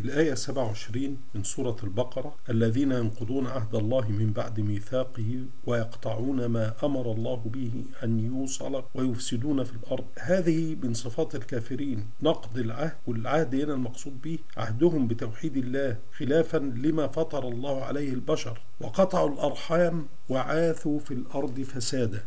الآية 27 من سورة البقرة الذين ينقضون عهد الله من بعد ميثاقه ويقطعون ما أمر الله به أن يوصل ويفسدون في الأرض. هذه من صفات الكافرين. نقض العهد والعهد هنا المقصود به عهدهم بتوحيد الله خلافا لما فطر الله عليه البشر وقطعوا الأرحام وعاثوا في الأرض فسادا.